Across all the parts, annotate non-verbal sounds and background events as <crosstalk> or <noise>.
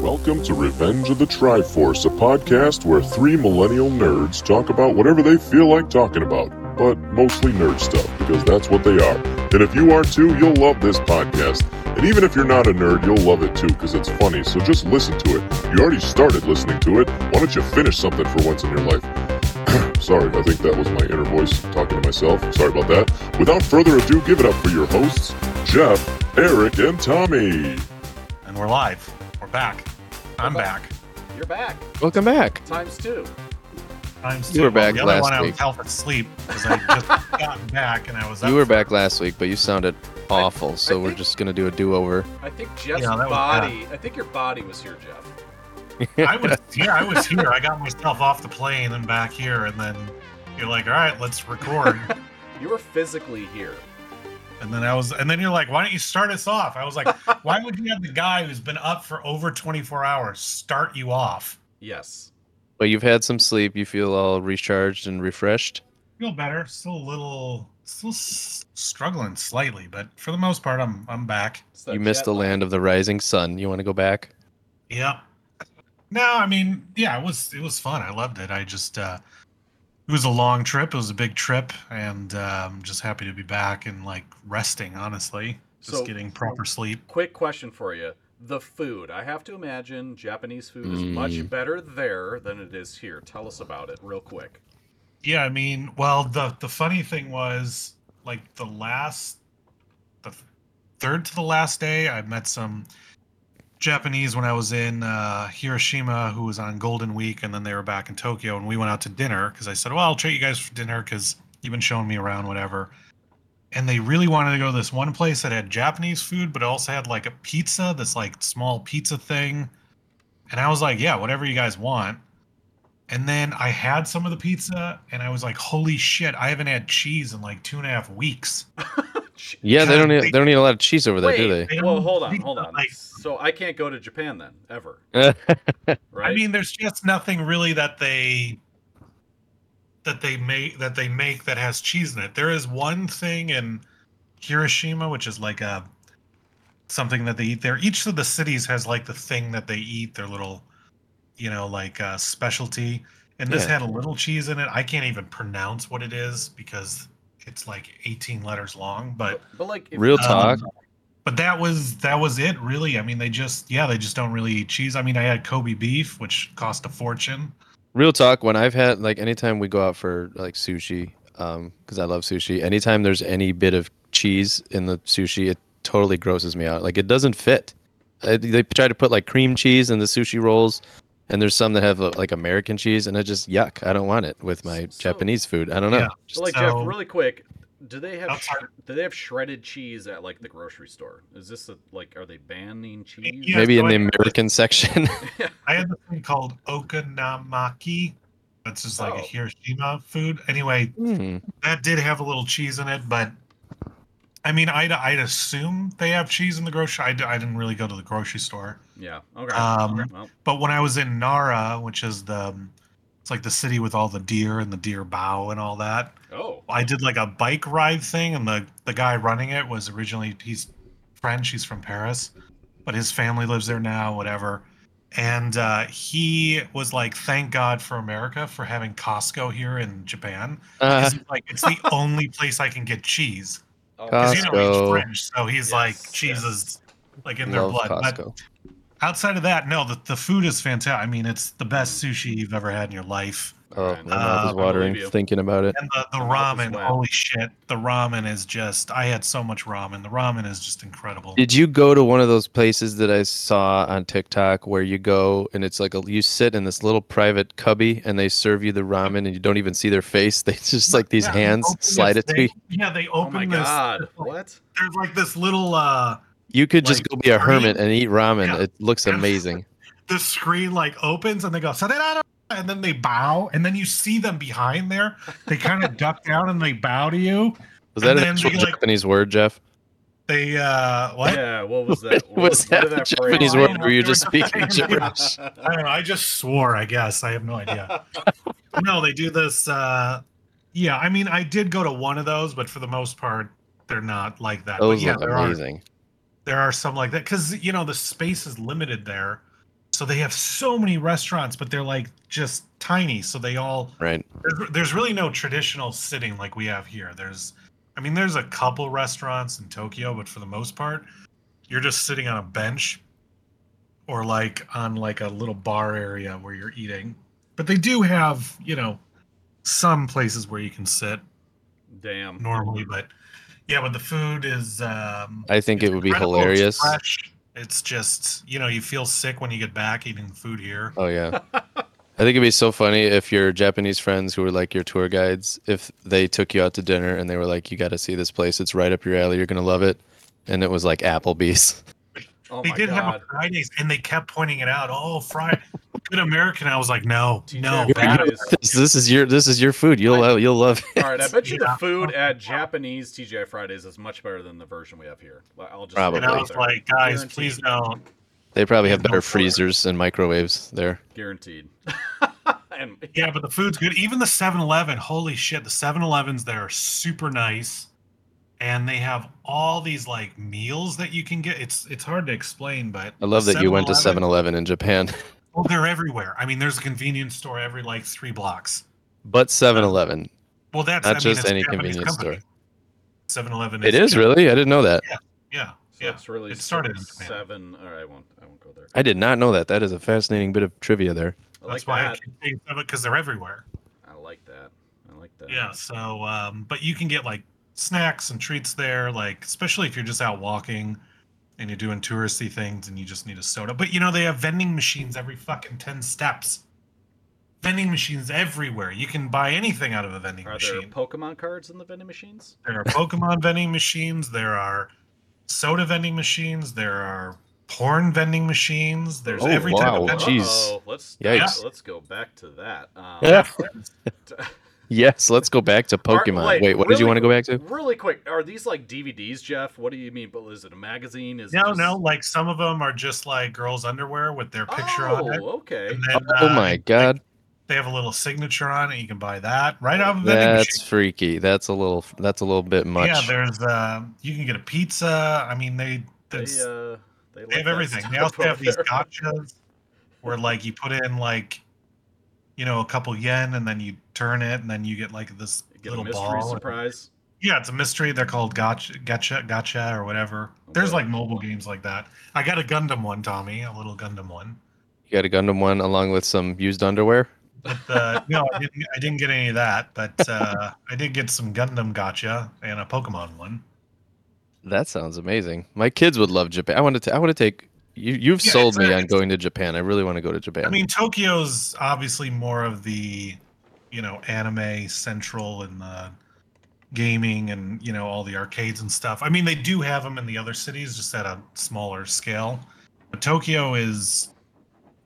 Welcome to Revenge of the Triforce, a podcast where three millennial nerds talk about whatever they feel like talking about, but mostly nerd stuff, because that's what they are. And if you are too, you'll love this podcast. And even if you're not a nerd, you'll love it too, because it's funny. So just listen to it. You already started listening to it. Why don't you finish something for once in your life? <clears throat> Sorry, I think that was my inner voice talking to myself. Sorry about that. Without further ado, give it up for your hosts, Jeff, Eric, and Tommy. And we're live. We're back. I'm We're back. back. You're back. Welcome back. Times two. Times You were two. Well, back the other last one I week. was half asleep because I just <laughs> gotten back and I was. You up were for- back last week, but you sounded awful, so we're think- just gonna do a do-over. I think Jeff's Yeah, that was body. I think your body was here, Jeff. <laughs> I was yeah, I was here. I got myself off the plane and back here, and then you're like, all right, let's record. <laughs> You were physically here. And then I was, and then you're like, why don't you start us off? I was like, <laughs> why would you have the guy who's been up for over 24 hours start you off? Yes. But you've had some sleep. You feel all recharged and refreshed. Feel better. Still a little, still s- struggling slightly, but for the most part, I'm I'm back. It's that You missed the lag. land of the rising sun. You want to go back? Yep. No, I mean, yeah, it was it was fun. I loved it. I just uh it was a long trip. It was a big trip, and I'm just happy to be back and like resting. Honestly, just So- getting proper sleep. Quick question for you. The food. I have to imagine Japanese food is much Mm. better there than it is here. Tell us about it real quick. Yeah, I mean, well, the the funny thing was like the last, the third to the last day, I met some Japanese when I was in uh, Hiroshima who was on Golden Week, and then they were back in Tokyo, and we went out to dinner because I said, "Well, I'll treat you guys for dinner because you've been showing me around, whatever." And they really wanted to go to this one place that had Japanese food, but also had like a pizza, this like small pizza thing. And I was like, "Yeah, whatever you guys want." And then I had some of the pizza, and I was like, "Holy shit! I haven't had cheese in like two and a half weeks." <laughs> Yeah, they don't. they- Need, they don't need a lot of cheese over there, Wait, do They well, hold on, hold on. like- So I can't go to Japan then, ever, <laughs> right? I mean, there's just nothing really that they that they make that they make that has cheese in it. There is one thing in Hiroshima, which is like a something that they eat there. Each of the cities has like the thing that they eat, their little, you know, like uh, specialty. And this Yeah. had a little cheese in it. I can't even pronounce what it is because it's like 18 letters long. But but like, if, Real um, talk. but that was that was it really. I mean, they just yeah, they just don't really eat cheese. I mean, I had Kobe beef, which cost a fortune. Real talk. When I've had like anytime we go out for like sushi, um, because I love sushi. Anytime there's any bit of cheese in the sushi, it totally grosses me out. Like it doesn't fit. Uh, they try to put like cream cheese in the sushi rolls, and there's some that have uh, like American cheese, and I just yuck. I don't want it with my So- Japanese food. I don't know. Yeah. so like so- Jeff, really quick, do they have sh- do they have shredded cheese at like the grocery store? Is this a, like are they banning cheese? Yeah, Maybe so in the I had this- American section. <laughs> <laughs> I had this thing called okonomaki. That's just like Oh. a Hiroshima food. Anyway, Hmm. that did have a little cheese in it, but I mean, I'd, I'd assume they have cheese in the grocery. I, I didn't really go to the grocery store. Yeah. Okay. Um, okay, well, But when I was in Nara, which is the, it's like the city with all the deer and the deer bow and all that. oh. I did like a bike ride thing, and the the guy running it was originally he's French. He's from Paris, but his family lives there now. Whatever. And uh, he was like, "Thank God for America for having Costco here in Japan. Uh, 'Cause he's like, it's the <laughs> only place I can get cheese. Because you know he's French, so he's like Yes, cheese yes. is like in their love blood. But outside of that, no, the, the food is fantastic. I mean, it's the best sushi you've ever had in your life. Oh, Fine. my mouth is I believe watering thinking about it. And the, the My mouth is ramen, holy shit. The ramen is just, I had so much ramen. The ramen is just incredible. Did you go to one of those places that I saw on TikTok where you go and it's like a, you sit in this little private cubby and they serve you the ramen and you don't even see their face? <laughs> They just like these Yeah, hands slide this it to thing- you. Yeah, they Oh open my this. god. this, like- What? There's like this little, uh, You could just go be a hermit and eat ramen. Yeah. It looks <laughs> amazing. the screen like opens and they go, and then they bow. And then you see them behind there. They kind of <laughs> duck down and they bow to you. Was that And an actual they, like- Japanese word, Jeff? They, uh, what? Yeah. What was that? <laughs> What, Was what that did that Japanese word were you just <laughs> speaking gibberish? I don't know. I just swore, I guess. I have no idea. no, they do this. Uh, yeah, I mean, I did go to one of those, but for the most part, they're not like that. Those but yeah, look there are amazing. there are some like that because you know the space is limited there, so they have so many restaurants, but they're like just tiny. So they all Right. there's, there's really no traditional sitting like we have here. There's, I mean, there's a couple restaurants in Tokyo, but for the most part, you're just sitting on a bench or like on like a little bar area where you're eating. But they do have, you know, some places where you can sit Damn. normally, but yeah, but the food is. Um, I think it would be hilarious. fresh. It's just, you know, you feel sick when you get back eating food here. Oh yeah. <laughs> I think it'd be so funny if your Japanese friends who were like your tour guides, if they took you out to dinner and they were like, "You got to see this place. It's right up your alley. You're gonna love it," and it was like Applebee's. <laughs> Oh they my did have a Fridays, and they kept pointing it out. Oh, Friday, good American. I was like, no, TJ no, Fridays. bad. This, this is your this is your food. You'll love you'll love it. All right, I bet you the food at Japanese TGI Fridays is much better than the version we have here. I'll just Probably. And I was like, guys, Guaranteed. please don't. They probably have Yeah, no better freezers and microwaves there. guaranteed. <laughs> and Yeah, but the food's good. Even the 7-Eleven, holy shit, the 7-Elevens there are super nice, and they have all these like meals that you can get. It's it's hard to explain, but I love that you went to 7-Eleven 7-Eleven in Japan, <laughs> Well, they're everywhere. I mean, there's a convenience store every like three blocks. but 7-Eleven, Well, that's not I mean, just it's any Japanese convenience company. store. 7-Eleven. It is really. I didn't know that. Yeah, so yeah. it's really It started in Japan. seven. All right, I won't. I won't go there. I did not know that. That is a fascinating bit of trivia there. I like That's why I that. keep saying seven because they're everywhere. I like that. I like that. Yeah. So, um, but you can get like snacks and treats there, like especially if you're just out walking and you're doing touristy things and you just need a soda. But you know they have vending machines every fucking ten steps. Vending machines everywhere. You can buy anything out of a vending Are there machine. Pokemon cards in the vending machines? There are Pokemon <laughs> vending machines. There are soda vending machines. There are porn vending machines. There's Oh, every type wow. of vending. Jeez. Let's Yikes. let's go back to that. Um, Yeah. <laughs> <laughs> Yes, let's go back to Are- Pokemon. wait, Wait, what did you want to go back to? Really quick, are these like DVDs, Jeff? What do you mean? But is it a magazine? Is it No, just- no. Like some of them are just like girls' underwear with their picture oh, on it. Oh, okay. And then, Oh uh, my god, They have a little signature on it. You can buy that right out of a vending that's freaky. That's a little. That's a little bit much. Yeah, there's uh, you can get a pizza. I mean, they They, uh, they, they have everything. They stuff also have over these there. gachas where like you put in like you know a couple yen and then you turn it and then you get like this Get a little mystery ball. surprise. Yeah, it's a mystery. They're called gacha, gacha, gacha, or whatever. There's like mobile games like that. I got a Gundam one, Tommy, a little Gundam one. you got a Gundam one along with some used underwear. But uh, no, I didn't. I didn't get any of that. But uh, I did get some Gundam gacha and a Pokemon one. That sounds amazing. My kids would love Japan. I want to. I want to take. You, you've Yeah, sold me a- on going to Japan. I really want to go to Japan. I mean, Tokyo's obviously more of the, you know, anime central and the gaming and you know all the arcades and stuff. I mean, they do have them in the other cities, just at a smaller scale. But Tokyo is,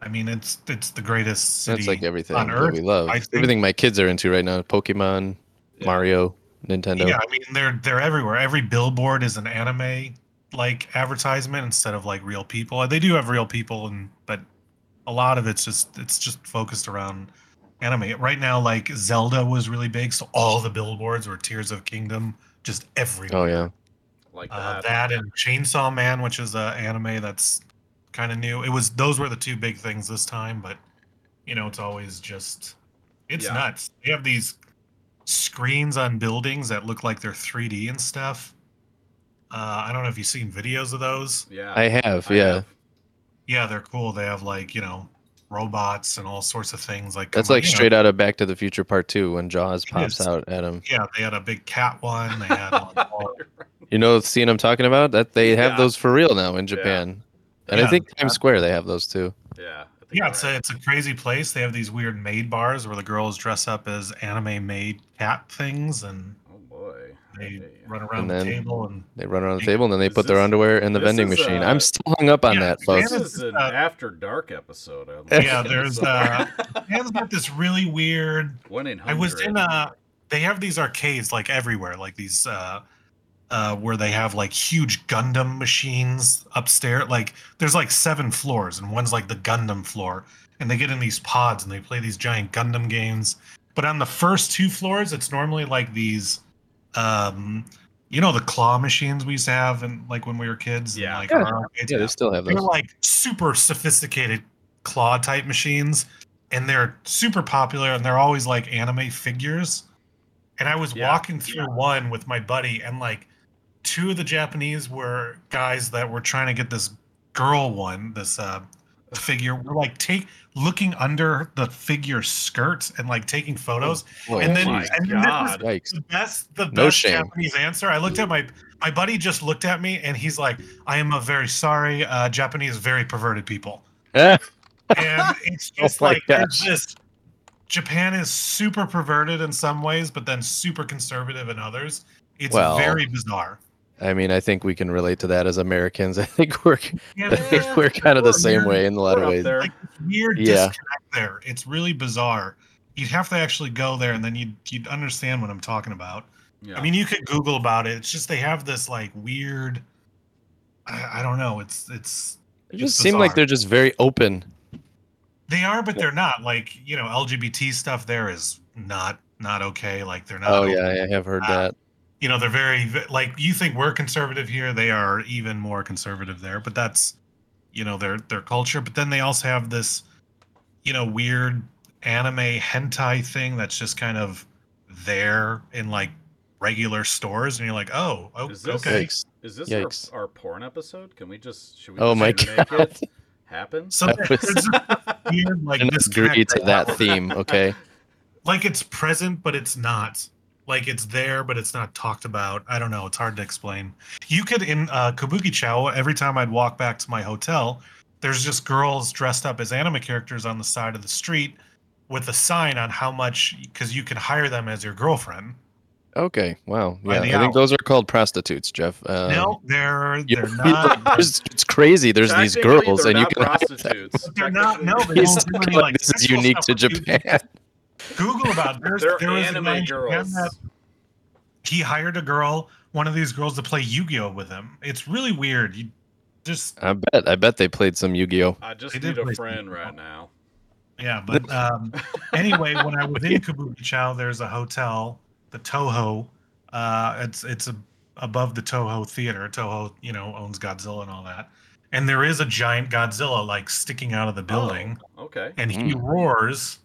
I mean, it's it's the greatest city. that's like everything on Earth, we love. I think. Everything my kids are into right now: Pokemon, Yeah. Mario, Nintendo. Yeah, I mean they're they're everywhere. Every billboard is an anime like advertisement instead of like real people. They do have real people, and but a lot of it's just it's just focused around anime. Right now, like Zelda was really big, so all the billboards were Tears of Kingdom, just everywhere. Oh yeah. Like uh, that. that and Chainsaw Man, which is a anime that's kind of new. It was those were the two big things this time, but you know it's always just it's Yeah. nuts. They have these screens on buildings that look like they're 3D and stuff. Uh, I don't know if you've seen videos of those. yeah. I have. I yeah. have. Yeah, they're cool. They have like you know robots and all sorts of things like That's like you know, straight out of Back to the Future Part Two when Jaws pops is. out at him. Yeah, they had a big cat one. They had all- <laughs> You know the scene I'm talking about? That they have Yeah. those for real now in Japan. And I think Times Square they have those too. Yeah. Yeah, it's right. a it's a crazy place. They have these weird maid bars where the girls dress up as anime maid cat things and Boy. they run around And the table and They run around the table and then they this- put their underwear in the vending machine. uh, I'm still hung up on yeah, that, folks. This This is is, an uh, after dark episode. <laughs> on Yeah, there's, episode. <laughs> Man's got this really weird one in I was in uh they have these arcades like everywhere, like these uh uh where they have like huge Gundam machines upstairs. Like there's like seven floors and one's like the Gundam floor. And they get in these pods and they play these giant Gundam games. But on the first two floors, it's normally like these um you know the claw machines we used to have and like when we were kids. and, Yeah. like Yeah. our? Yeah, they still have they're like super sophisticated claw type machines and they're super popular and they're always like anime figures and i was Yeah. walking through one with my buddy and like two of the japanese were guys that were trying to get this girl one this uh figure We're like take looking under the figure skirt and like taking photos and then, Oh and then this was God. yikes. the best the best shame. Japanese answer. I looked at my my buddy just looked at me and he's like, "I am a very sorry uh, Japanese, very perverted people." <laughs> And it's Oh just my like gosh. this. Japan is super perverted in some ways, but then super conservative in others. It's Well, very bizarre. I mean, I think we can relate to that as Americans. <laughs> I think we're Yeah, I think we're kind of the same way in a lot of ways. there. like weird Yeah. disconnect there. It's really bizarre. You'd have to actually go there, and then you'd you'd understand what I'm talking about. Yeah. I mean, you could Google about it. It's just they have this like weird. I, I don't know. It's it's They just it's seem like they're just very open. they are, but they're not. Like you know, LGBT stuff there is not not okay. Like they're not. Oh open. yeah, I have heard Uh, that. You know, they're very like you think we're conservative here. They are even more conservative there. But that's you know their their culture. But then they also have this you know weird anime hentai thing that's just kind of there in like regular stores, and you're like, oh, o- Is this- okay. Yikes. Is this Yikes. our, our porn episode? Can we just should we Oh just my God. it <laughs> happen? So there's was- a weird like Didn't agree to that theme. Okay. <laughs> like it's present but it's not like it's there but it's not talked about i don't know it's hard to explain you could in uh, kabukicho every time i'd walk back to my hotel there's just girls dressed up as anime characters on the side of the street with a sign on how much because you can hire them as your girlfriend Okay. Wow. Yeah. the I think those are called prostitutes, Jeff. Um, no they're <laughs> they're not <laughs> there's- it's crazy. There's these girls, and you not can hire them. prostitutes. They're not no they don't do any, like, like this is unique to stuff with you. Japan. Google about it. there's They're there was a guy anime in girls. that he hired a girl one of these girls to play yu-gi-oh with him it's really weird you just I bet. I bet they played some Yu-Gi-Oh. I just They need a play friend some- right now. Yeah, but um, <laughs> anyway, when I was in <laughs> Kabukicho, there's a hotel, the Toho. Uh, it's it's a, above the Toho Theater. Toho, you know, owns Godzilla and all that. And there is a giant Godzilla like sticking out of the building, Oh, okay. and he roars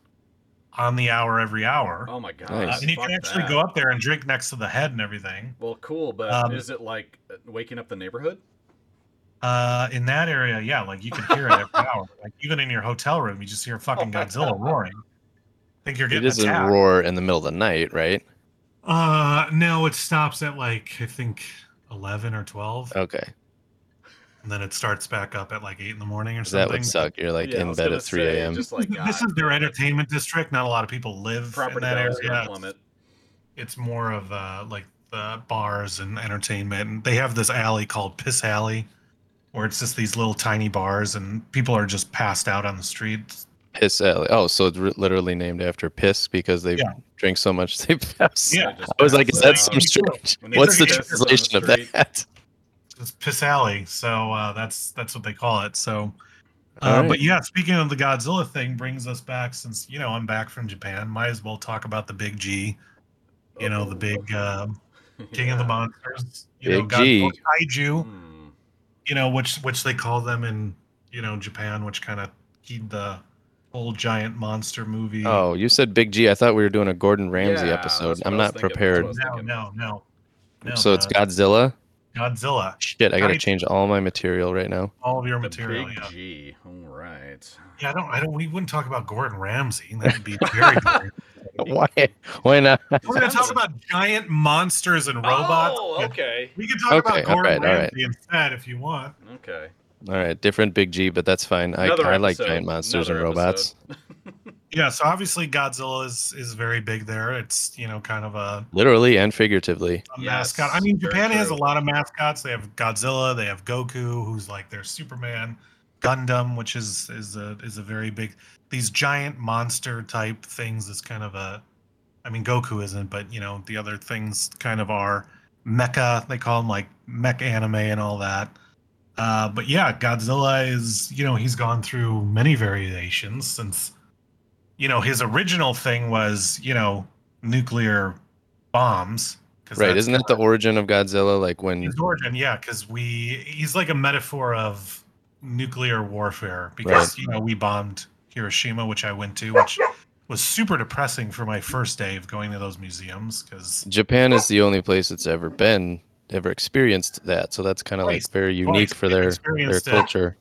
on the hour every hour. Oh my god. Uh, and you can actually that. go up there and drink next to the head and everything. Well, cool, but Um, is it like uh, waking up the neighborhood? Uh, in that area, yeah, like you can hear it every hour. <laughs> Like even in your hotel room, you just hear fucking Oh Godzilla God. roaring. think you're It getting doesn't attacked. roar in the middle of the night, right? Uh, no, it stops at like I think eleven or twelve, Okay. And then it starts back up at like eight in the morning or 'Cause That something. would suck. You're like Yeah, in bed at 3 a.m. Like this is their entertainment district. Not a lot of people live Property in that area. It's, plummet. it's more of uh, like the bars and entertainment. And they have this alley called Piss Alley, where it's just these little tiny bars, and people are just passed out on the streets. Piss alley. Oh, so it's ri- literally named after piss because they Yeah. drink so much they <laughs> pass. Yeah. I was like, is that some strange? What's the drink piss on the translation of that? It's Piss Alley, so uh, that's that's what they call it. So. Uh, right. But yeah, speaking of the Godzilla thing, brings us back since you know I'm back from Japan. Might as well talk about the Big G. You know, the big um, <laughs> King of the Monsters. You know, Big G. Godzilla Kaiju. Hmm. You know, which which they call them in you know Japan, which kind of heed the whole giant monster movie. Oh, you said Big G. I thought we were doing a Gordon Ramsay Yeah, episode. I'm not thinking. prepared. No, no, no, no. so it's the Godzilla. Godzilla. Shit, I gotta Kaiju. change all my material right now. All of your The material. big Yeah. G. All right. yeah, I don't. I don't. We wouldn't talk about Gordon Ramsay. That would be very. <laughs> Why? Why not? We're going to talk about giant monsters and robots. Oh, okay. We can talk Okay, about Gordon alright, alright. Ramsay instead if you want. Okay. All right, different Big G, but that's fine. I, Another I like episode, giant monsters and robots. <laughs> Yeah, so obviously Godzilla is is very big there. It's you know kind of a, Literally and figuratively. a Yes, mascot. I mean, Japan has a lot of mascots. They have Godzilla. They have Goku, who's like their Superman. Gundam, which is is a is a very big. These giant monster type things is kind of a. I mean, Goku isn't, but you know the other things kind of are mecha. They call them like mech anime and all that. Uh, but yeah, Godzilla is you know he's gone through many variations since you know his original thing was you know nuclear bombs. Right? Isn't that the origin of Godzilla? Like when his origin? Yeah, because we he's like a metaphor of nuclear warfare because you know we bombed Hiroshima, which I went to, which was super depressing for my first day of going to those museums because Japan is the only place that's ever been ever experienced that, so that's kind of like very unique for their their culture.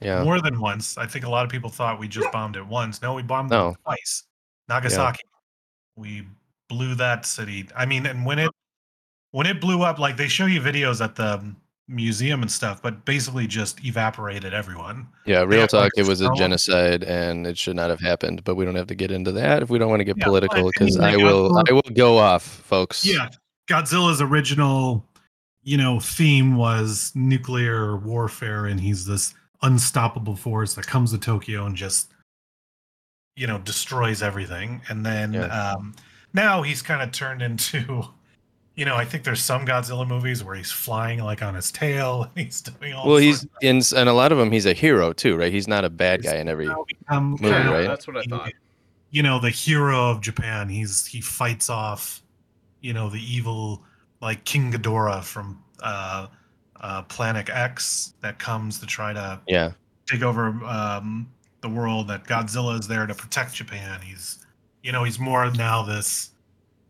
Yeah. more than once. I think a lot of people thought we just bombed it once. No, we bombed No. it twice. Nagasaki. We blew that city. I mean, and when it when it blew up, like they show you videos at the museum and stuff, but basically just evaporated everyone. Yeah, real talk. like, It was a genocide, and it should not have happened. But we don't have to get into that if we don't want to get Yeah, political, because I will. Godzilla- I will go off, folks. Yeah, Godzilla's original, you know, theme was nuclear warfare, and he's this unstoppable force that comes to Tokyo and just, you know, destroys everything. And then Yeah. um, now he's kind of turned into, <laughs> you know, I think there's some Godzilla movies where he's flying like on his tail, <laughs> and he's doing all. Well, sorts he's in, and a lot of them, he's a hero too, right? He's not a bad He's guy in every. become movie, kind of right? That's what I thought. you know the hero of Japan. He's he fights off, you know, the evil like King Ghidorah from uh, uh, Planet X that comes to try to Yeah, take over um, the world. That Godzilla is there to protect Japan. He's you know he's more now this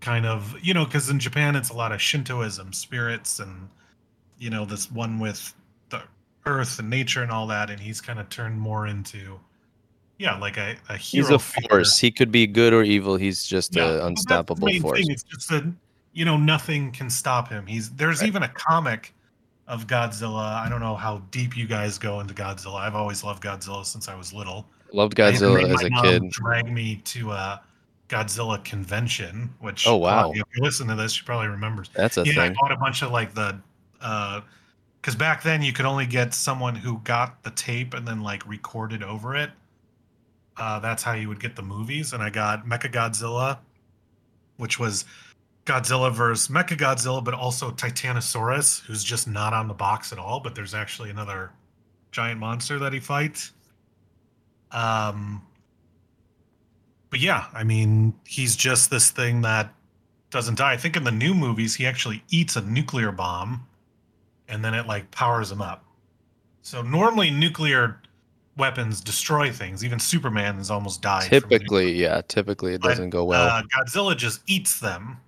kind of you know because in Japan it's a lot of Shintoism, spirits, and you know this one with the earth and nature and all that, and he's kind of turned more into yeah like a, a hero he's a figure. force. He could be good or evil. He's just Yeah, an the unstoppable force. Thing. It's just that you know nothing can stop him. He's there's Right. even a comic of Godzilla. I don't know how deep you guys go into Godzilla. I've always loved Godzilla since I was little. Loved Godzilla as a kid. Drag me to a Godzilla convention, which Oh, wow. If you listen to this, she probably remembers. That's a yeah, I thing. bought a bunch of like the because back then you could only get someone who got the tape and then like recorded over it. Uh, that's how you would get the movies, and I got Mecha Godzilla, which was Godzilla versus Mecha Godzilla, but also Titanosaurus, who's just not on the box at all. But there's actually another giant monster that he fights. Um, but yeah, I mean, he's just this thing that doesn't die. I think in the new movies, he actually eats a nuclear bomb, and then it like powers him up. So normally, nuclear weapons destroy things. Even Superman has almost died. Typically, yeah. Typically, it doesn't go well. uh, Godzilla just eats them,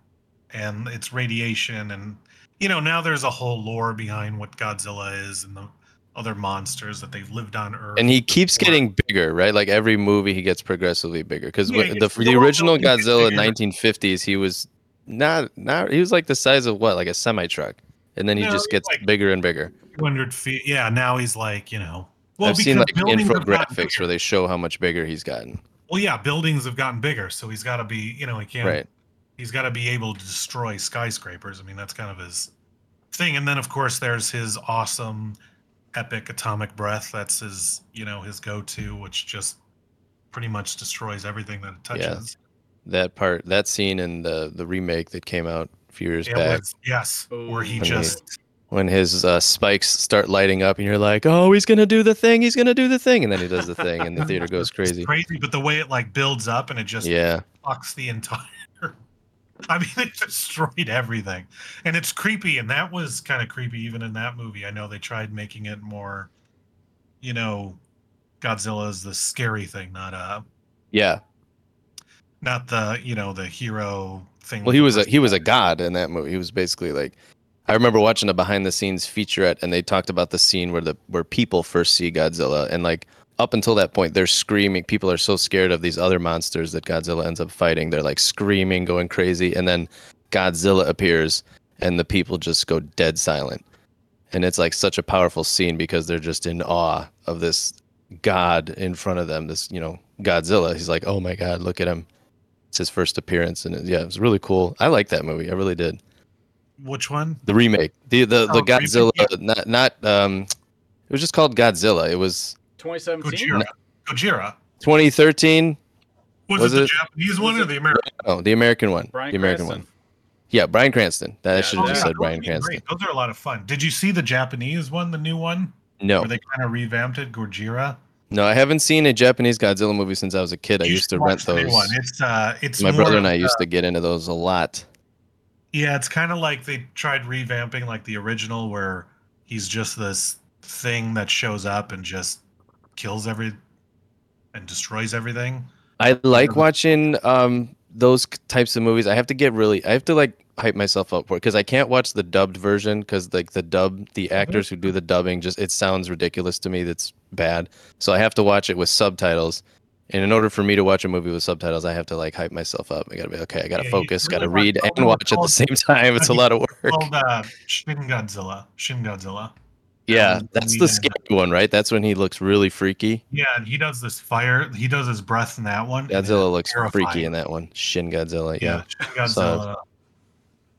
and it's radiation, and you know now there's a whole lore behind what Godzilla is and the other monsters that they've lived on Earth. and he keeps before. getting bigger, right? Like every movie, he gets progressively bigger. Because Yeah, the the original Godzilla, bigger. 1950s, he was not not. He was like the size of what, like a semi truck, and then he No, just gets like- bigger and bigger. 200 feet. Yeah, now he's like you know. Well, I've seen like infographics where they show how much bigger he's gotten. Well, yeah, buildings have gotten bigger, so he's got to be. You know, he can't. Right. He's got to be able to destroy skyscrapers. I mean, that's kind of his thing. And then, of course, there's his awesome, epic atomic breath. That's his, you know, his go-to, which just pretty much destroys everything that it Yeah. touches. That part, that scene in the the remake that came out a few years It back, was- yes, where he Ooh. just when his uh, spikes start lighting up, and you're like, "Oh, he's gonna do the thing! He's gonna do the thing!" And then he does the thing, and the theater goes <laughs> it's crazy. crazy. But the way it like builds up and it just Yeah, fucks the entire. <laughs> I mean, it destroyed everything, and it's creepy. And that was kind of creepy, even in that movie. I know they tried making it more, you know, Godzilla is the scary thing, not uh yeah. not the you know the hero thing. Well, he was a he was a god in that movie. He was basically like, I remember watching a behind the scenes featurette, and they talked about the scene where the where people first see Godzilla, and like up until that point, they're screaming. People are so scared of these other monsters that Godzilla ends up fighting. They're like screaming, going crazy, and then Godzilla appears, and the people just go dead silent. And it's like such a powerful scene because they're just in awe of this god in front of them. This you know Godzilla. He's like, oh my god, look at him it's his first appearance and it, yeah it was really cool i like that movie i really did Which one? the remake the the, Oh, the remake, godzilla yeah. not not um it was just called godzilla it was 2017. Gojira. Gojira. 2013 Was, Was it the Japanese one or the American? oh the american one Bryan the american Cranston. one yeah bryan cranston that i Yeah, should have yeah. just those said bryan cranston great. Those are a lot of fun. Did you see the Japanese one, the new one, no where they kind of revamped it, Gojira? no i haven't seen a japanese godzilla movie since i was a kid i used to rent watch the new those One. It's uh, it's my brother and i used uh, to get into those a lot Yeah, it's kind of like they tried revamping like the original, where he's just this thing that shows up and just kills every and destroys everything. I like watching um those types of movies. I have to get really I have to like hype myself up for it because I can't watch the dubbed version because like the dub the actors who do the dubbing just it sounds ridiculous to me. That's bad. So I have to watch it with subtitles. And in order for me to watch a movie with subtitles, I have to like hype myself up. I gotta be okay. I gotta Yeah, focus. really Gotta read and watch at the same <laughs> time. It's a lot of work. Called uh, Shin Godzilla. Shin Godzilla. Yeah, um, that's the had- scary one, right? That's when he looks really freaky. Yeah, and he does this fire. He does his breath in that one. Godzilla looks terrifying. freaky in that one. Shin Godzilla. Yeah, Yeah. Shin So- Godzilla.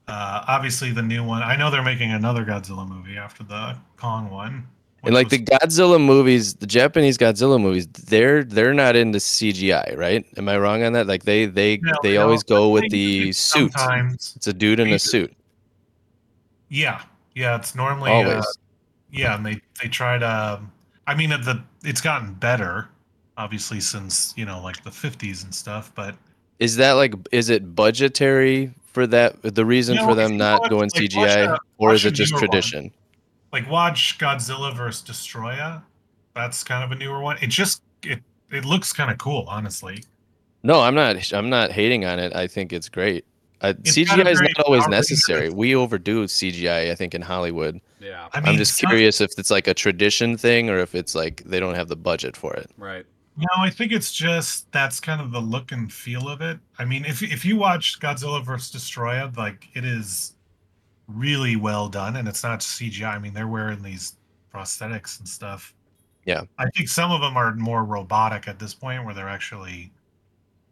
Uh, obviously, the new one. I know they're making another Godzilla movie after the Kong one. And like the Godzilla movies, the Japanese Godzilla movies, they're they're not into CGI, right? Am I wrong on that? Like they they No, they no, always go with the suit. Sometimes, It's a dude in a suit. yeah, yeah. It's normally uh, Always. Yeah, and they they try to. I mean, the it's gotten better, obviously since you know like the fifties and stuff. But Is that like is it budgetary for that the reason No, for them not watch- going like, watch CGI a- or is watch it just newer one. tradition? like watch Godzilla vs. Destoroyah. That's kind of a newer one. It just it it looks kind of cool, honestly. No, I'm not I'm not hating on it. I think it's great. Uh, It's got a CGI is not always necessary. We overdo CGI, I think, in Hollywood. Yeah. I mean, I'm just some- curious if it's like a tradition thing or if it's like they don't have the budget for it. Right. No, I think it's just that's kind of the look and feel of it. I mean, if if you watch Godzilla vs. Destoroyah, like it is really well done, and it's not CGI. I mean, they're wearing these prosthetics and stuff. Yeah. I think some of them are more robotic at this point, where they're actually,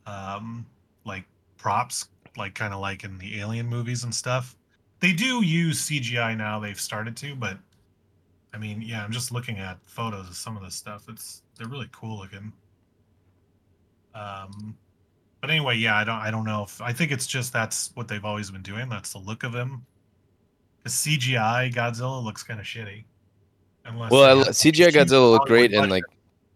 um, like props, like kind of like in the Alien movies and stuff. They do use CGI now. They've started to, but I mean, yeah, I'm just looking at photos of some of this stuff. It's they're really cool looking. Um, but anyway, yeah, I don't, I don't know if I think it's just that's what they've always been doing. That's the look of him. The CGI Godzilla looks kind of shitty. Unless Well, I, they lo- have CGI Godzilla looked great, and like,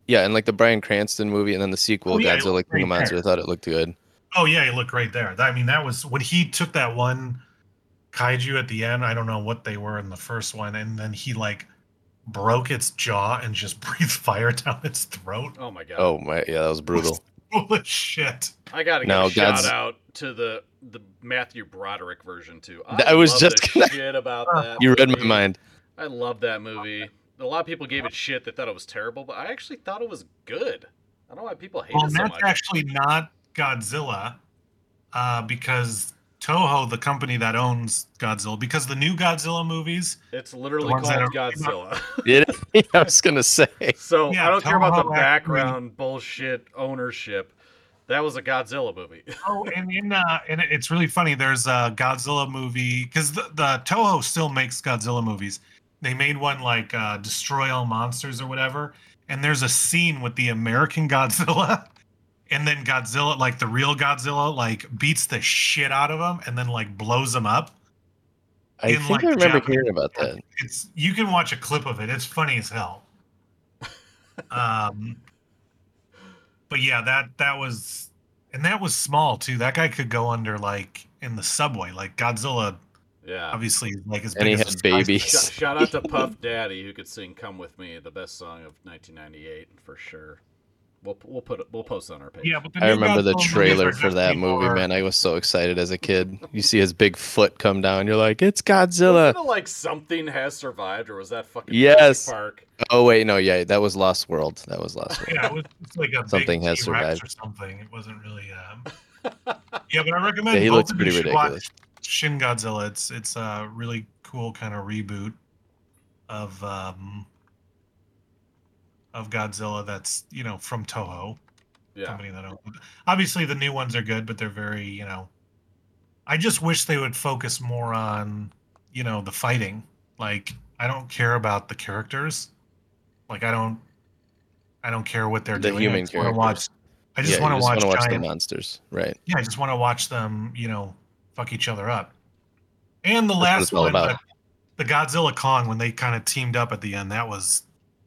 yeah, and like the Bryan Cranston movie, and then the sequel, Oh, yeah, Godzilla King of Monsters. I thought it looked good. oh yeah, he looked great there. I mean, that was when he took that one kaiju at the end. I don't know what they were in the first one, and then he like broke its jaw and just <laughs> breathed fire down its throat. Oh my god. Oh my, yeah, that was brutal. <laughs> Holy shit! I gotta give No, a shout out to the the Matthew Broderick version too. I, I was just the gonna- shit about <laughs> that. You read my mind. I love that movie. A lot of people gave it shit. They thought it was terrible, but I actually thought it was good. I don't know why people hate Well, it so that's much. actually not Godzilla, uh, because Toho, the company that owns Godzilla, because the new Godzilla movies, It's literally called Godzilla. <laughs> It, <laughs> I was gonna say. so Yeah, I don't care about the Toho actually- background bullshit ownership. That was a Godzilla movie. <laughs> oh, and in uh, and it's really funny. There's a Godzilla movie because the, the Toho still makes Godzilla movies. They made one like uh, Destroy All Monsters or whatever, and there's a scene with the American Godzilla, and then Godzilla, like the real Godzilla, like beats the shit out of him and then like blows him up. I in, think like, I remember Japanese- hearing about that. It's you can watch a clip of it. It's funny as hell. <laughs> Um, but yeah, that that was, and that was small too. That guy could go under like in the subway. Like Godzilla, yeah. obviously, like as And he big as had babies. Sh- shout out to <laughs> Puff Daddy who could sing "Come with Me," the best song of 1998 for sure. We'll we'll put it, we'll post it on our page. Yeah, but the I remember the trailer for that movie, more- man. I was so excited as a kid. You see his big foot come down, you're like, it's Wasn't Godzilla. it like something has survived, or was that fucking Yes. Jurassic Park? Oh wait, no, yeah, that was Lost World. That was Lost World. Yeah, it was it's like a Something big has T-Rex survived. or something. It wasn't really. Um... <laughs> yeah, but I recommend. Yeah, he both looks of pretty should ridiculous. Watch Shin Godzilla. It's it's a really cool kind of reboot of um of Godzilla. That's you know from Toho. Yeah. company that owns. Obviously, the new ones are good, but they're very, you know. I just wish they would focus more on, you know, the fighting. Like, I don't care about the characters. Like, I don't, I don't care what they're The doing. human I just want to characters. watch. I just yeah, want to watch, wanna watch the monsters, right? yeah, I just want to watch them. You know, fuck each other up. And the what last one, about. the, the Godzilla Kong, when they kind of teamed up at the end, that was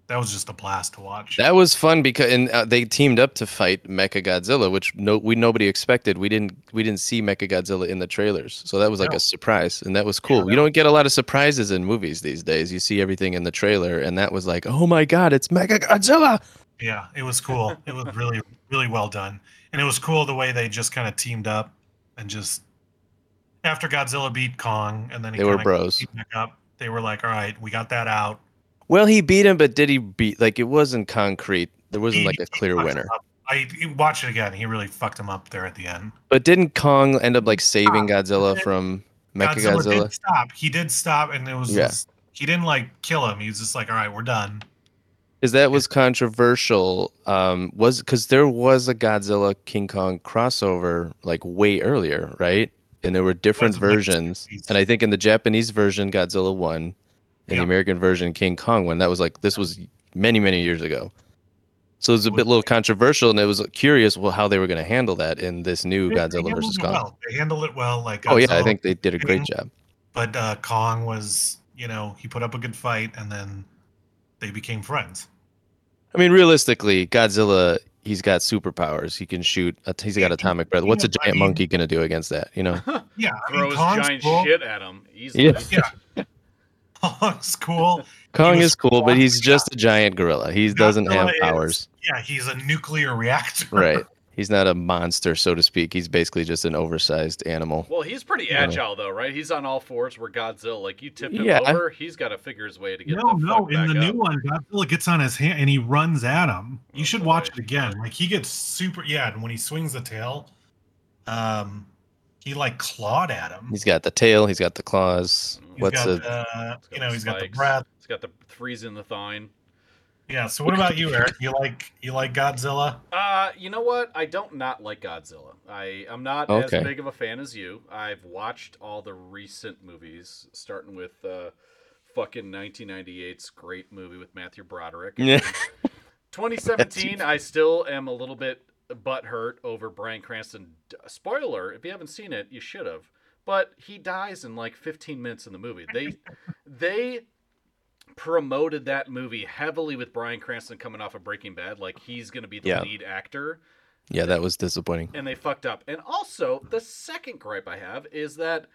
that was just a blast to watch. That was fun because and uh, they teamed up to fight Mecha Godzilla, which no we nobody expected. We didn't we didn't see Mecha Godzilla in the trailers, so that was like No. a surprise, and that was cool. Yeah, you don't get a lot of surprises in movies these days. You see everything in the trailer, and that was like, oh my god, it's Mecha Godzilla. Yeah, it was cool. It was really, really well done, and it was cool the way they just kind of teamed up and just after Godzilla beat Kong, and then he They were bros. up. They were like, "All right, we got that out." Well, he beat him, but did he beat like it wasn't concrete? There wasn't He- like a clear winner. I watch it again. He really fucked him up there at the end. But didn't Kong end up like saving Godzilla from Mecha Godzilla, did stop. He did stop, and it was Yeah. just, he didn't like kill him. He was just like, "All right, we're done." Because that was controversial. Um, was because there was a Godzilla King Kong crossover like way earlier, right? And there were different Was in, like, the versions. And I think in the Japanese version, Godzilla won. In Yeah. the American version, King Kong won. That was like this was many many years ago. So it was a bit Was- little controversial, and it was curious well how they were going to handle that in this new They- they Godzilla handled versus it Kong. Well. They handled it well. Like Oh yeah, I think they did a great job. but uh, Kong was, you know, he put up a good fight, and then they became friends. I mean, realistically, Godzilla, he's got superpowers. He can shoot. He's got atomic breath. What's a giant monkey gonna do against that? You know? <laughs> Yeah, I mean, Throws Kong's giant cool. shit at him easily. Yeah. Kong's cool. Kong is cool, but he's just a giant gorilla. He doesn't have Godzilla is- powers. Yeah, he's a nuclear reactor. Right. <laughs> He's not a monster, so to speak. He's basically just an oversized animal. Well, he's pretty Yeah. agile though, right? He's on all fours. Where Godzilla, like you tip him Yeah. over, he's got to figure his way to get No, no. In the up. new one, Godzilla gets on his hand and he runs at him. You Oh, should boy. watch it again. Like he gets super. Yeah, and when he swings the tail, um, he like clawed at him. He's got the tail. He's got the claws. He's He's What's got, a? uh, got you know, the he's got the breath. He's got the freeze in the thine. Yeah. So what about you, Eric? You like you like Godzilla? Uh, you know what? I don't not like Godzilla. I I'm not Okay. as big of a fan as you. I've watched all the recent movies, starting with uh, fucking 1998's great movie with Matthew Broderick. <laughs> Yeah. 2017, I still am a little bit butthurt over Bryan Cranston. Spoiler: If you haven't seen it, you should have. But he dies in like 15 minutes in the movie. They <laughs> they promoted that movie heavily with Bryan Cranston coming off of Breaking Bad, like he's gonna be the Yeah. lead actor, Yeah, that was disappointing. and they fucked up. And also, the second gripe I have is that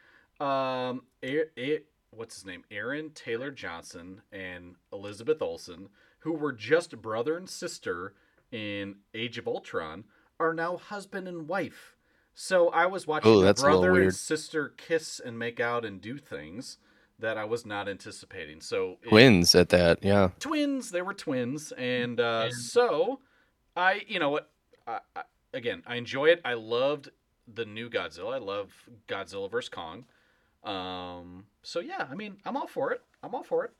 um, A- A- what's his name, Aaron Taylor Johnson and Elizabeth Olsen, who were just brother and sister in Age of Ultron, are now husband and wife. So I was watching Oh, a that's brother and sister kiss and make out and do things that I was not anticipating. So it- Twins at that. Yeah. twins. They were twins, and uh, And- so I, you know what? I, I, again, I enjoy it. I loved the new Godzilla. I love Godzilla vs Kong. Um, so yeah, I mean, I'm all for it. I'm all for it.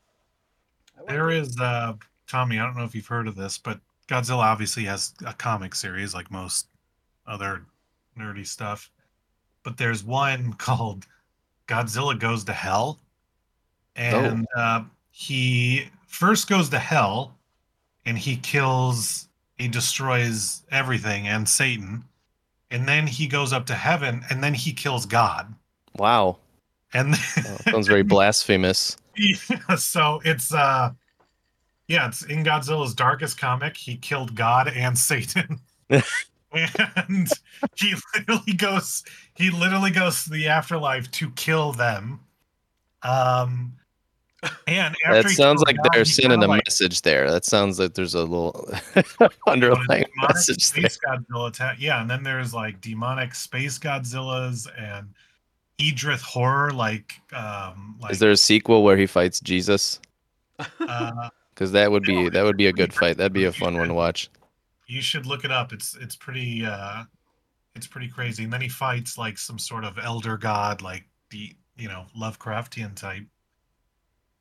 I like There it. is uh Tommy, I don't know if you've heard of this, but Godzilla obviously has a comic series like most other nerdy stuff. But there's one <laughs> called Godzilla Goes to Hell. And uh, he first goes to hell and he kills, he destroys everything and Satan. And then he goes up to heaven and then he kills God. Wow. And Oh, sounds very <laughs> blasphemous. Yeah, <laughs> so it's uh yeah, it's in Godzilla's darkest comic. He killed God and Satan. <laughs> and he literally goes he literally goes to the afterlife to kill them. Um and after That sounds like God, they're sending a like, message there. That sounds like there's a little <laughs> underlying message there. Godzilla attack. Yeah, and then there's like demonic space Godzillas and eldritch horror, like um like Is there a sequel where he fights Jesus? uh Because that would be that would be a good fight. That'd be a fun one to watch. you should look it up. It's it's pretty uh it's pretty crazy. And then he fights like some sort of elder god, like the you know Lovecraftian type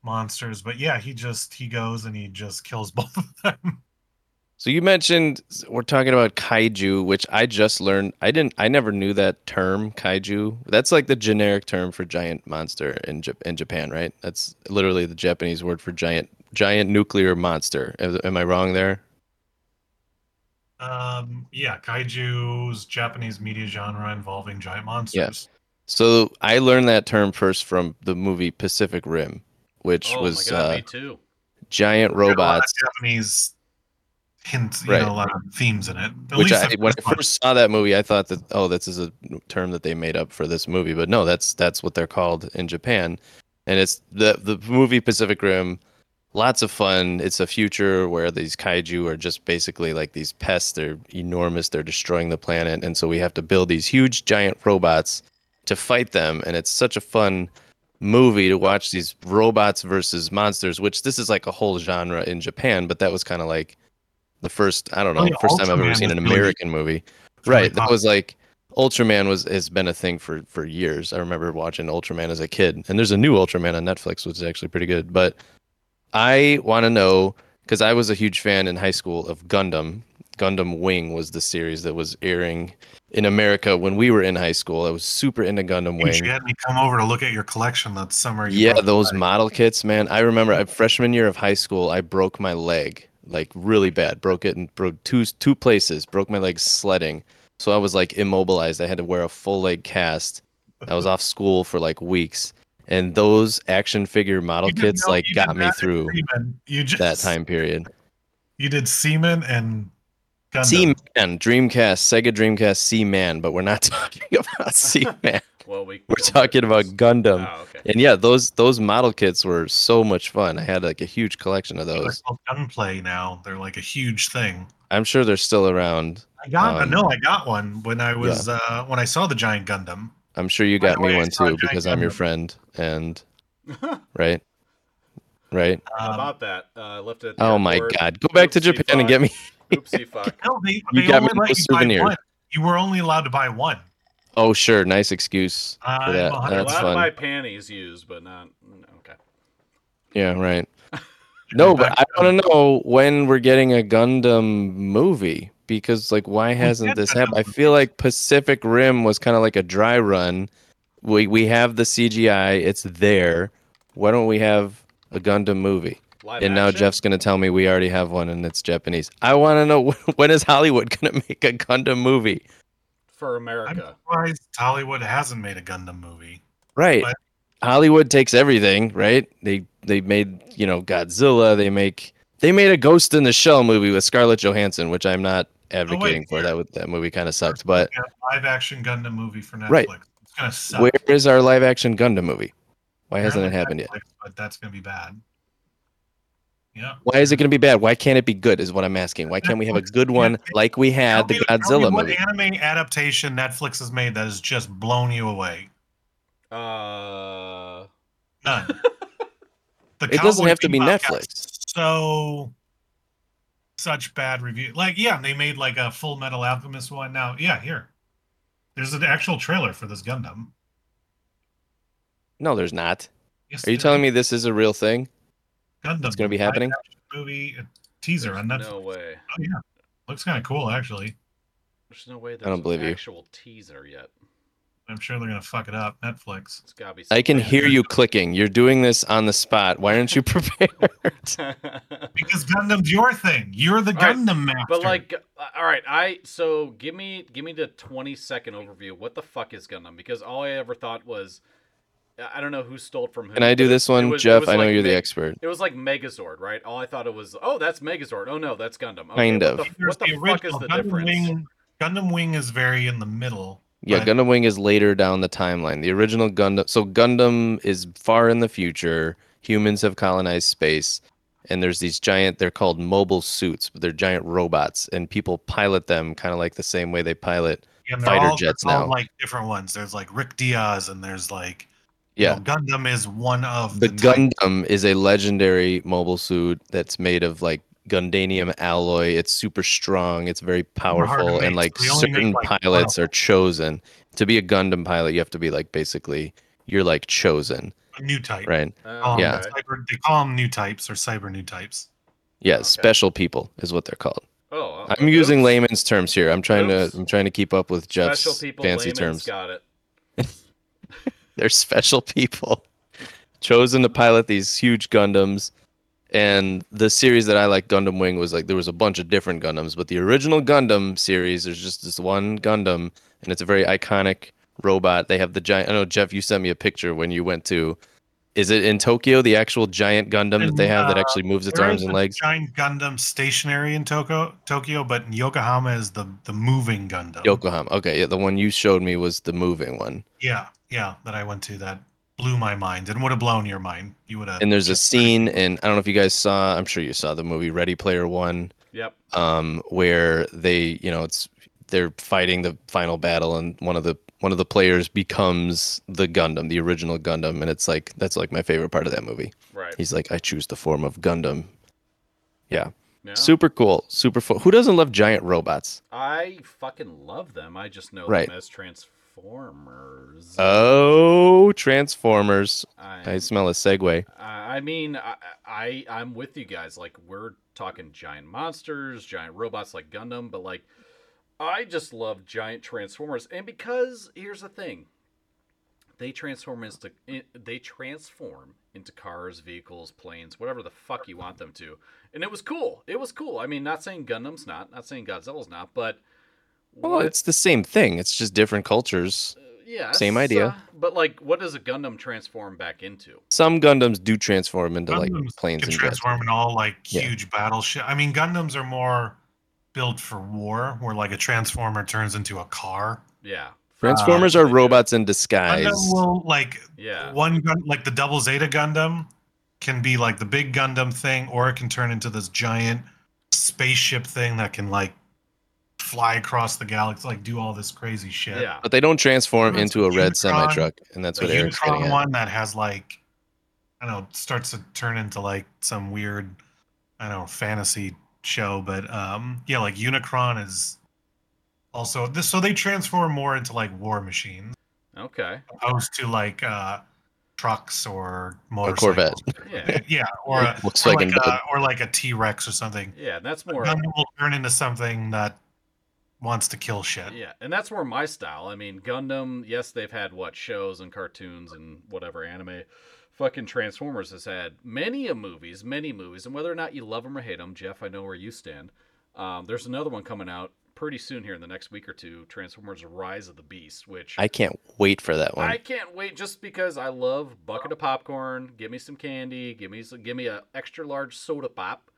monsters. But yeah, he just he goes and he just kills <laughs> both of them. So you mentioned we're talking about kaiju, which I just learned. I didn't. I never knew that term kaiju. That's like the generic term for giant monster in Jap- in Japan, right? That's literally the Japanese word for giant giant nuclear monster. Am am I wrong there? Um, yeah, kaiju's Japanese media genre involving giant monsters. Yes. So I learned that term first from the movie Pacific Rim, which oh was my god, uh, me too. giant Got a lot of robots. Japanese hints, you Right. know, a lot of themes in it. At Which least I, when I first first saw that movie, I thought that oh, this is a term that they made up for this movie, but no, that's that's what they're called in Japan, and it's the the movie Pacific Rim. Lots of fun. It's a future where these kaiju are just basically like these pests. They're enormous. They're destroying the planet, and so we have to build these huge giant robots to fight them. And it's such a fun movie to watch these robots versus monsters. Which this is like a whole genre in Japan, but that was kind of like the first. I don't know, Oh, yeah, first time I've ever seen an really- American movie. really Right. That was like Ultraman was has been a thing for for years. I remember watching Ultraman as a kid, and there's a new Ultraman on Netflix, which is actually pretty good. But I want to know because I was a huge fan in high school of Gundam. Gundam Wing was the series that was airing in America when we were in high school. I was super into Gundam You Wing. should had me come over to look at your collection that summer. you Yeah, those by. model kits, man. I remember I, freshman year of high school, I broke my leg like really bad. Broke it in broke two two places. Broke my leg sledding. So I was like immobilized. I had to wear a full leg cast. I was <laughs> off school for like weeks. And those action figure model kits like got me through You just that time period. You did Seaman and Gundam. Seaman, Dreamcast, Sega Dreamcast Seaman, but we're not <laughs> talking about <laughs> Seaman. Well, we We're talking about Gundam. Oh, okay. And yeah, those those model kits were so much fun. I had like a huge collection of They're those. called Gunpla now. They're like a huge thing. I'm sure they're still around. I got Um, no, I got one when I was uh when I saw the giant Gundam. I'm sure you got me one too because I'm your friend and <laughs> right, right. How Um, about that? Uh, I left it. Oh my. God, go back to Oopsie Japan and get me. Oopsie <laughs> fuck. no, they, You got me let those you one. You were only allowed to buy one. Oh sure, nice excuse for that. 100 That's allowed fun. to buy panties used, but not. Okay. Yeah, right. <laughs> No, but I want to know when we're getting a Gundam movie because, like, why hasn't this happened? I feel like Pacific Rim was kind of like a dry run. We we have the CGI; it's there. Why don't we have a Gundam movie? Live and now? Jeff's gonna tell me we already have one and it's Japanese. I want to know <laughs> when is Hollywood gonna make a Gundam movie? for I'm America. surprised Hollywood hasn't made a Gundam movie. Right. But- Hollywood takes everything, right? They they made, you know, Godzilla, they make they made a Ghost in the Shell movie with Scarlett Johansson, which I'm not advocating for. here. That would- that movie kind of sucked, but Yeah, live action Gundam movie for Netflix. Right. It's gonna suck. where is our live action Gundam movie? Why hasn't it Apparently happened yet? But that's gonna be bad. Yeah. Why is it going to be bad? Why can't it be good? Is what I'm asking. Why can't we have a good one like we had the Tell me- Godzilla what movie? anime adaptation Netflix has made that has just blown you away? Uh, None. <laughs> The It doesn't Cowboy have to be Netflix. So such bad review. Like, yeah, they made like a Full Metal Alchemist one. Now, yeah, here. There's an actual trailer for this Gundam. No, there's not. Yes, Are you telling is. me this is a real thing? Gundam? it's gonna be happening? Movie a teaser on there's Netflix. no way. Oh yeah, looks kind of cool actually. There's no way. There's don't believe an you. actual teaser yet. I'm sure they're gonna fuck it up. Netflix. It's gotta be. I can hear you clicking. You're doing this on the spot. Why aren't you <laughs> prepared? <laughs> Because Gundam's your thing. You're the All right, Gundam master. But like, uh, all right, I so give me give me the twenty second overview. What the fuck is Gundam? Because all I ever thought was, I don't know who stole from who. Can I do this one, was- Jeff? I know like you're the expert. It was like Megazord, right? All I thought it was, oh, that's Megazord. Oh no, that's Gundam. Okay, Kind what of. The, what the, fuck is the Gundam difference? Wing. Gundam Wing is very in the middle. Yeah, but- Gundam Wing is later down the timeline. The original Gundam. So Gundam is far in the future. Humans have colonized space, and there's these giant. They're called mobile suits, but they're giant robots, and people pilot them kind of like the same way they pilot. They're fighter all, jets all now. like different ones. There's like Rick Dias, and there's like Yeah, you know, Gundam is one of the the, type- Gundam is a legendary mobile suit that's made of like Gundanium alloy. It's super strong. It's very powerful, and like so they only make, certain like, pilots of are chosen to be a Gundam pilot. You have to be like basically you're like chosen, A new type. right? Oh, Um, Yeah. okay. cyber, they call them new types or cyber new types. Yeah, Okay. special people is what they're called. Oh, I'm using oops. layman's terms here. I'm trying Oops. to I'm trying to keep up with Jeff's Special people, fancy layman's terms. Got it. <laughs> They're special people chosen to pilot these huge Gundams. And the series that I like, Gundam Wing, was like there was a bunch of different Gundams, but the original Gundam series, there's just this one Gundam, and it's a very iconic robot. They have the giant. I know Jeff, you sent me a picture when you went to Is it in Tokyo the actual giant Gundam that they have that Uh, actually moves its arms and legs? Giant Gundam stationary in Tokyo, Tokyo, but in Yokohama is the the moving Gundam. Yokohama. Okay, yeah, the one you showed me was the moving one. Yeah, yeah, that I went to that blew my mind and would have blown your mind. You would have. And there's a scene, and I don't know if you guys saw. I'm sure you saw the movie Ready Player One, Yep. um, where they, you know, it's they're fighting the final battle, and one of the one of the players becomes the Gundam, the original Gundam, and it's like that's like my favorite part of that movie. Right. He's like, I choose the form of Gundam. Yeah, Yeah. super cool, super fun. Who doesn't love giant robots? I fucking love them. I just know Right. them as Transformers. Oh, Transformers! I, I smell a segue. I I mean, I, I I'm with you guys. Like we're talking giant monsters, giant robots like Gundam, but like I just love giant transformers. And because here's the thing, they transform into they transform into cars, vehicles, planes, whatever the fuck you want them to. And it was cool. It was cool. I mean, not saying Gundam's not, not saying Godzilla's not, but Well, what- it's the same thing. It's just different cultures. yeah, same idea. uh, but like, what does a Gundam transform back into? Some Gundams do transform into like planes can and jets. transform in all like Yeah. huge battleship. I mean, Gundams are more built for war, where like a transformer turns into a car. Yeah, Transformers Uh, are they do. robots in disguise. Gundam will like yeah. one gun, like the Double Zeta Gundam, can be like the big Gundam thing, or it can turn into this giant spaceship thing that can like fly across the galaxy, like do all this crazy shit. Yeah. But they don't transform There's into a red semi truck, and that's the what Eric's getting Unicron at. one that has like, I don't know, starts to turn into like some weird, I don't know, fantasy show. But um, yeah, like Unicron is also this. So they transform more into like war machines, Okay. opposed to like uh, trucks or A motorcycles. Corvette. Yeah. <laughs> Yeah, or a, or Volkswagen like a, or like a T Rex or something. Yeah, that's more. Gundam will turn into something that wants to kill shit. Yeah, and that's more my style. I mean, Gundam. Yes, they've had what shows and cartoons and whatever anime. Fucking Transformers has had many a movies, many movies, and whether or not you love them or hate them, Jeff, I know where you stand. Um, there's another one coming out pretty soon here in the next week or two. Transformers: Rise of the Beast, which I can't wait for that one. I can't wait just because I love bucket of popcorn. Give me some candy. Give me some, give me a extra large soda pop,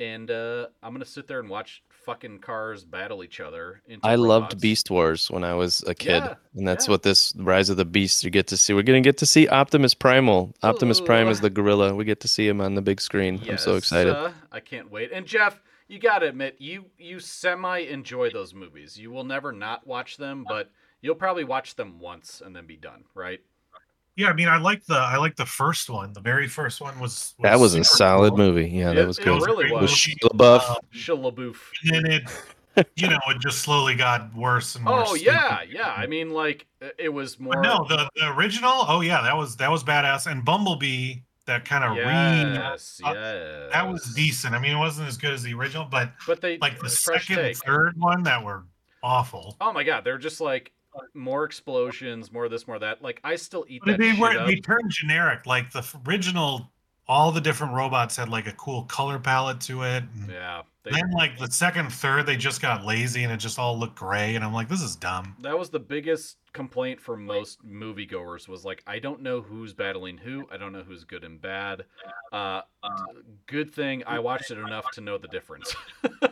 and uh, I'm gonna sit there and watch fucking cars battle each other. I loved. Beast Wars when I was a kid, Yeah, and that's yeah. what this Rise of the Beast you get to see. We're gonna get to see Optimus Primal. Optimus Prime is the gorilla. We get to see him on the big screen. I'm so excited. uh, I can't wait. And Jeff, you gotta admit, you you semi enjoy those movies. You will never not watch them, but you'll probably watch them once and then be done, right? Yeah, I mean, I like the I like the first one. The very first one was, that was a solid cool. movie. Yeah, It- that was it good. really great was. With movie. Shia LaBeouf. Uh, Shillaboof. and it, you know, it just slowly got worse and worse. Oh yeah, yeah. I mean, like it- it was more. But no, the, the original. Oh yeah, that was that was badass. And Bumblebee, that kind of re yes, uh, yes. that was decent. I mean, it wasn't as good as the original, but But they like the second, take. third one that were awful. Oh my god, they're just like more explosions, more of this, more of that. Like I still eat But that they shit were up. they turned generic. Like the original, all the different robots had like a cool color palette to it. Yeah, they, Then like the second, third, they just got lazy and it just all looked gray. And I'm like, this is dumb. that was the biggest complaint for most moviegoers was like, I don't know who's battling who. I don't know who's good and bad. Uh, good thing I watched it enough to know the difference. <laughs>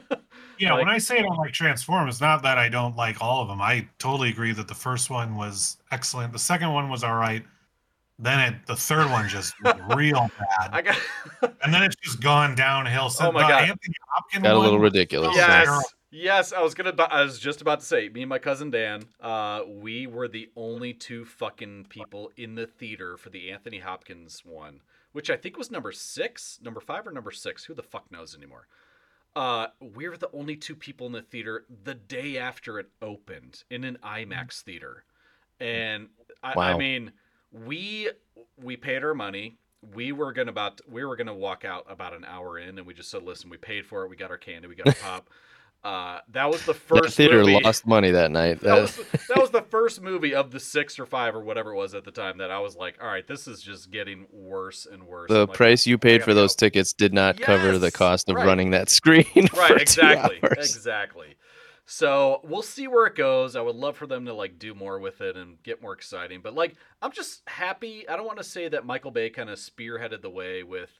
Yeah, Like- when I say I don't like Transform, it's not that I don't like all of them. I totally agree that the first one was excellent. The second one was all right. Then it, the third one just <laughs> real bad, I got and then it's just gone downhill. So Oh my the God. Anthony Hopkins Got a little one- ridiculous. yes, Sarah. yes. I was gonna. I was just about to say. Me and my cousin Dan. Uh, we were the only two fucking people in the theater for the Anthony Hopkins one, which I think was number six, number five, or number six. Who the fuck knows anymore? Uh, we were the only two people in the theater the day after it opened in an IMAX theater, and I, I mean, we we paid our money. We were gonna about we were gonna walk out about an hour in, and we just said, "Listen, we paid for it. We got our candy. We got our <laughs> pop." Uh, that was the <laughs> That first theater movie. lost money that night. That was <laughs> that was the first movie of the six or five or whatever it was at the time that I was like, all right, this is just getting worse and worse. the like, price you paid for those go. tickets did not cover the cost of right. running that screen. <laughs> right? Exactly, exactly. So we'll see where it goes. I would love for them to like do more with it and get more exciting. But like, I'm just happy. I don't want to say that Michael Bay kind of spearheaded the way with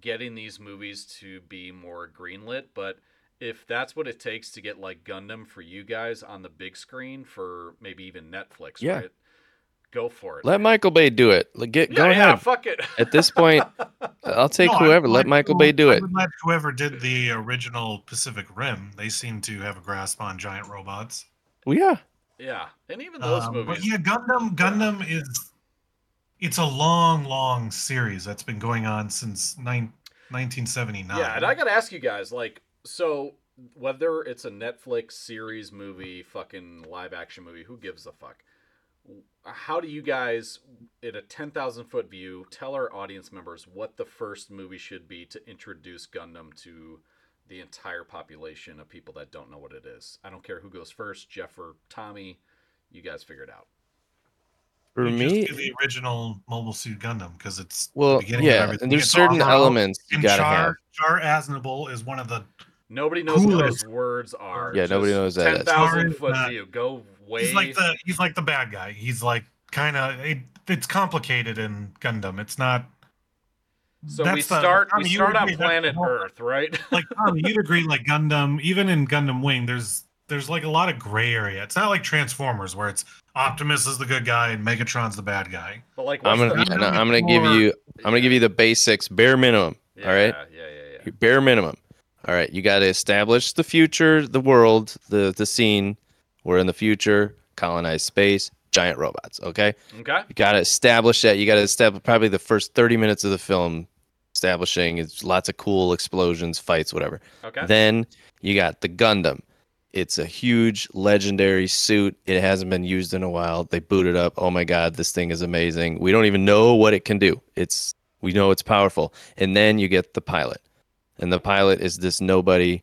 getting these movies to be more greenlit, but if that's what it takes to get like Gundam for you guys on the big screen for maybe even Netflix, Yeah. right? Go for it. Let man. Michael Bay do it. Like, Get Yeah, go yeah, ahead. fuck it. At this point, <laughs> I'll take No, whoever. would Let Michael who- Bay do I it. let whoever did the original Pacific Rim. They seem to have a grasp on giant robots. Well, yeah. yeah, and even those Um, movies. But yeah, Gundam. Gundam is. It's a long, long series that's been going on since nine, 1979. Yeah, and I gotta ask you guys, like, so whether it's a Netflix series, movie, fucking live action movie, who gives a fuck? How do you guys, in a ten thousand foot view, tell our audience members what the first movie should be to introduce Gundam to the entire population of people that don't know what it is? I don't care who goes first, Jeff or Tommy. You guys figure it out. For You just me, do the original Mobile Suit Gundam because it's the well, beginning of yeah. everything. And there's It's certain elements you and gotta Char, have. Char Aznable is one of the. Nobody knows what those words are. Yeah, nobody knows that. Ten thousand foot is, view. Go way. He's like the he's like the bad guy. He's like kind of it, it's complicated in Gundam. It's not. so we that's the- start. We you start on agree planet Earth, right? <laughs> like Tommy, you'd agree like Gundam, even in Gundam Wing, there's there's like a lot of gray area. It's not like Transformers where it's Optimus is the good guy and Megatron's the bad guy. But like, I'm gonna, the- yeah, no, I'm gonna give you, I'm gonna give you the basics, bare minimum. Yeah, all right, Yeah, yeah, yeah. bare minimum. All right, you got to establish the future, the world, the the scene. We're in the future, colonized space, giant robots. Okay, Okay. you got to establish that. You got to establish probably the first 30 minutes of the film, establishing it's lots of cool explosions, fights, whatever. Okay. Then you got the Gundam. It's a huge legendary suit. It hasn't been used in a while. They boot it up. Oh my god, this thing is amazing. We don't even know what it can do. It's we know it's powerful. And then you get the pilot. And the pilot is this nobody.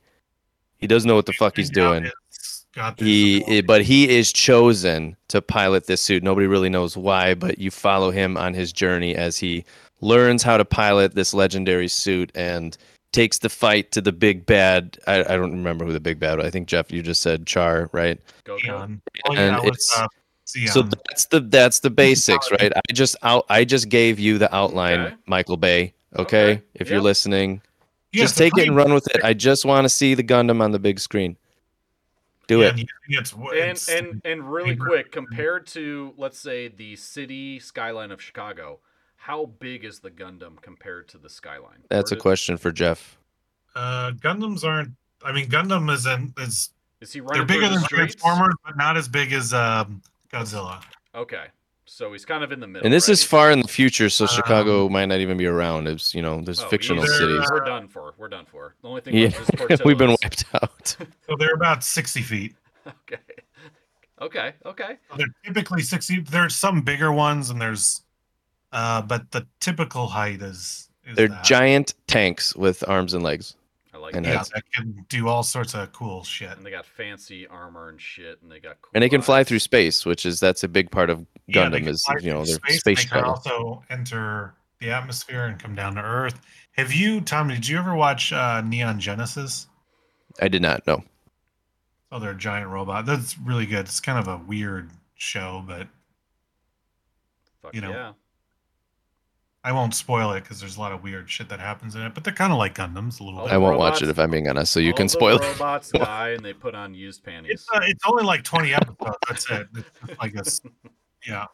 He doesn't know what the fuck he's doing. it's got this He but he is chosen to pilot this suit. Nobody really knows why, but you follow him on his journey as he learns how to pilot this legendary suit and takes the fight to the big bad. I, I don't remember who the big bad. was. I think Jeff, you just said Char, right? Go go. Oh, yeah, it was, it's- uh, Zeon. So that's the that's the basics, right? I just out I just gave you the outline, Okay. Michael Bay. Okay, Okay, if you're listening, Yeah, just it's a take it and run with it. I just want to see the Gundam on the big screen. Do yeah, it. and you It's, And and and really favorite- quick, compared to let's say the city skyline of Chicago, how big is the Gundam compared to the skyline? That's a Where did- question for Jeff. uh, Gundams aren't. I mean, Gundam is in, is Is he running? they're bigger through than the streets? Transformers, but not as big as um, Godzilla. Okay, so he's kind of in the middle. And this right? is far in the future, so Um, Chicago might not even be around. It's you know, there's Oh, fictional he's- They're, cities. We're done for. We're done for. The only thing yeah. left is <laughs> we've been wiped out. <laughs> So they're about sixty feet. Okay. Okay. Okay. So they're typically sixty. There's some bigger ones, and there's, uh, but the typical height is. is They're that. giant tanks with arms and legs. I like And that. Yeah, heads. that can do all sorts of cool shit. And they got fancy armor and shit, and they got. Cool And they can fly through space, which is that's a big part of Yeah, they Gundam can is fly you know through their space, space They can also enter the atmosphere and come down to Earth. Have you, Tommy? Did you ever watch uh, Neon Genesis? I did not know. Oh, they're a giant robot. That's really good. It's kind of a weird show, but Fuck you know, yeah. I won't spoil it because there's a lot of weird shit that happens in it. But they're kind of like Gundams a little Oh, bit. I won't watch it if I'm being honest, so you All can the spoil it. robots <laughs> die, and they put on used panties. It's uh, it's only like 20 episodes. That's it. It's just like this. Yeah.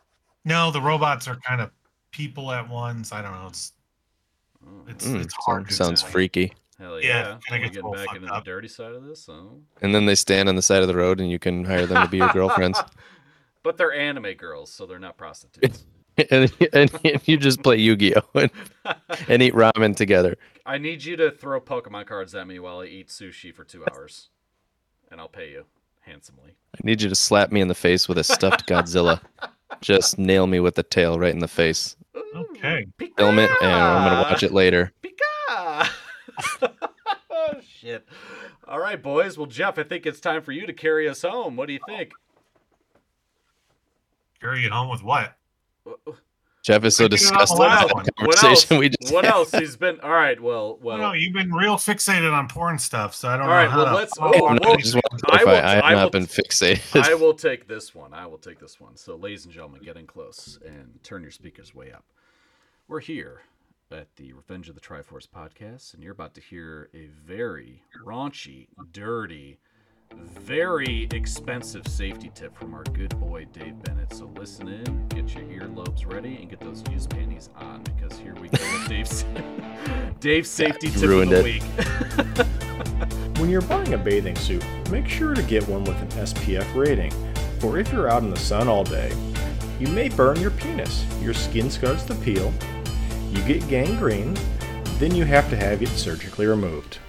No, the robots are kind of people at once. I don't know. It's Oh, it's Mm, it's hard. to sounds freaky. hell yeah, yeah! kinda We're gets a getting back into up. the dirty side of this. So. And then they stand on the side of the road, and you can hire them to be your <laughs> girlfriends. but they're anime girls, so they're not prostitutes. <laughs> <laughs> and, and you just play Yu-Gi-Oh <laughs> and, and eat ramen together. I need you to throw Pokemon cards at me while I eat sushi for two hours, and I'll pay you handsomely. I need you to slap me in the face with a stuffed <laughs> Godzilla. Just nail me with the tail right in the face. Okay. Pika! Film it, and I'm gonna watch it later. Pika! oh shit! All right, boys. Well, Jeff, I think it's time for you to carry us home. What do you think? Carry it home with what? Jeff is so I did it on the disgusted last with one. that What else? conversation we just What had. else? He's been all right. Well, well. no, you've been real fixated on porn stuff, so I don't All know right, how well, to let's- follow oh, I just want to I will- I, have I not will- been fixated. I <laughs> will take this one. I will take this one. So, ladies and gentlemen, get in close and turn your speakers way up. We're here at the Revenge of the Triforce podcast, and you're about to hear a very raunchy, dirty, very expensive safety tip from our good boy Dave Bennett. So, listen in, get your earlobes ready, and get those used panties on because here we go with <laughs> Dave's, Dave's safety you tip of the it. week. <laughs> When you're buying a bathing suit, make sure to get one with an SPF rating, for if you're out in the sun all day, you may burn your penis, your skin starts to peel, you get gangrene, then you have to have it surgically removed.